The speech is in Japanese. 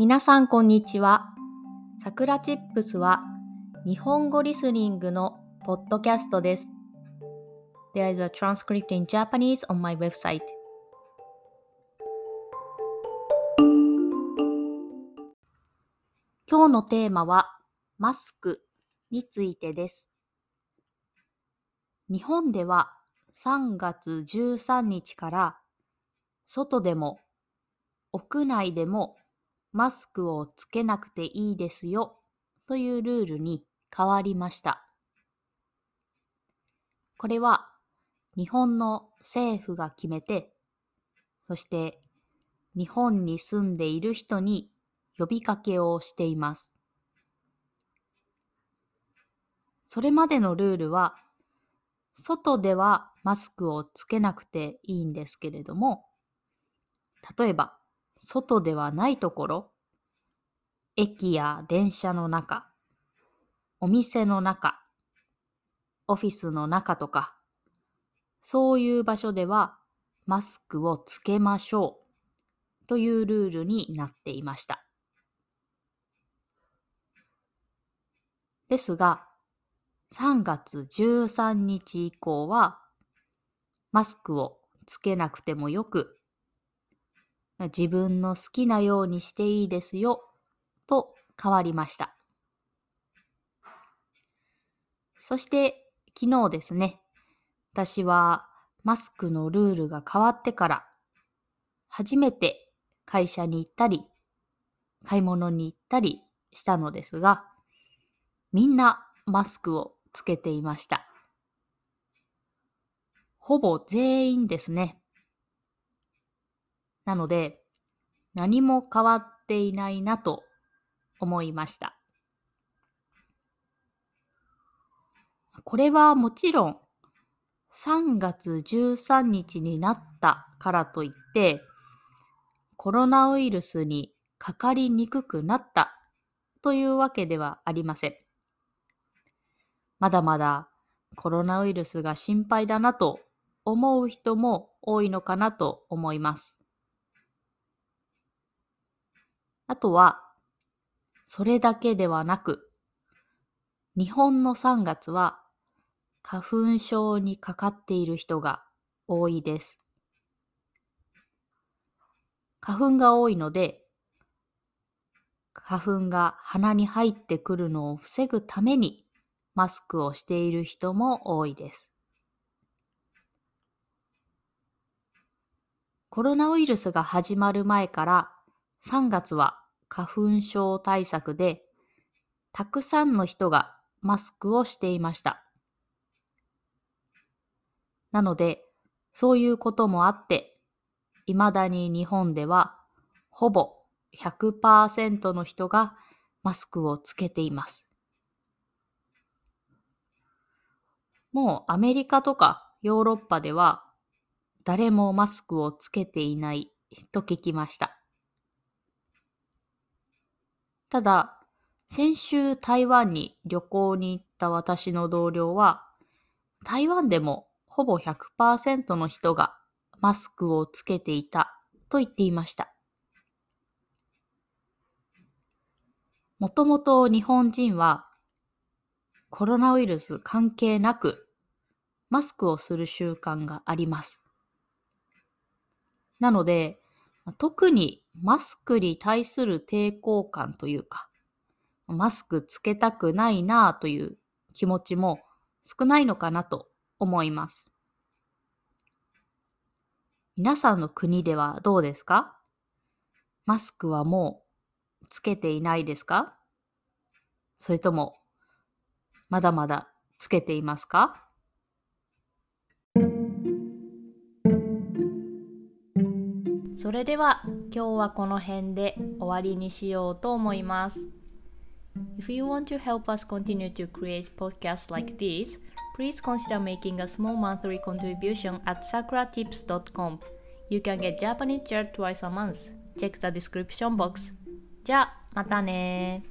皆さんこんにちは。さくらチップスは日本語リスニングのポッドキャストです。There is a transcript in Japanese on my website. 今日のテーマはマスクについてです。日本では3月13日から外でも屋内でもマスクをつけなくていいですよというルールに変わりました。これは日本の政府が決めて、そして日本に住んでいる人に呼びかけをしています。それまでのルールは、外ではマスクをつけなくていいんですけれども、例えば、外ではないところ、駅や電車の中、お店の中、オフィスの中とか、そういう場所ではマスクをつけましょうというルールになっていました。ですが、3月13日以降は、マスクをつけなくてもよく、自分の好きなようにしていいですよ、と変わりました。そして昨日ですね、私はマスクのルールが変わってから初めて会社に行ったり買い物に行ったりしたのですが、みんなマスクをつけていました。ほぼ全員ですね。なので、何も変わっていないなと思いました。これはもちろん3月13日になったからといってコロナウイルスにかかりにくくなったというわけではありません。まだまだコロナウイルスが心配だなと思う人も多いのかなと思います。あとは、それだけではなく、日本の3月は花粉症にかかっている人が多いです。花粉が多いので、花粉が鼻に入ってくるのを防ぐためにマスクをしている人も多いです。コロナウイルスが始まる前から3月は花粉症対策でたくさんの人がマスクをしていました。なので、そういうこともあって、未だに日本ではほぼ100%の人がマスクをつけています。もうアメリカとかヨーロッパでは誰もマスクをつけていないと聞きました。ただ、先週台湾に旅行に行った私の同僚は、台湾でもほぼ100%の人がマスクをつけていたと言っていました。もともと日本人はコロナウイルス関係なくマスクをする習慣があります。なので、特にマスクに対する抵抗感というか、マスクつけたくないなという気持ちも少ないのかなと思います。皆さんの国ではどうですか？マスクはもうつけていないですか？それともまだまだつけていますか？それでは今日はこの辺で終わりにしようと思います。If you want to help us continue to create podcasts like this, please consider making a small monthly contribution at sakuratips.com. You can get Japanese chair twice a month. Check the description box. じゃあ、またね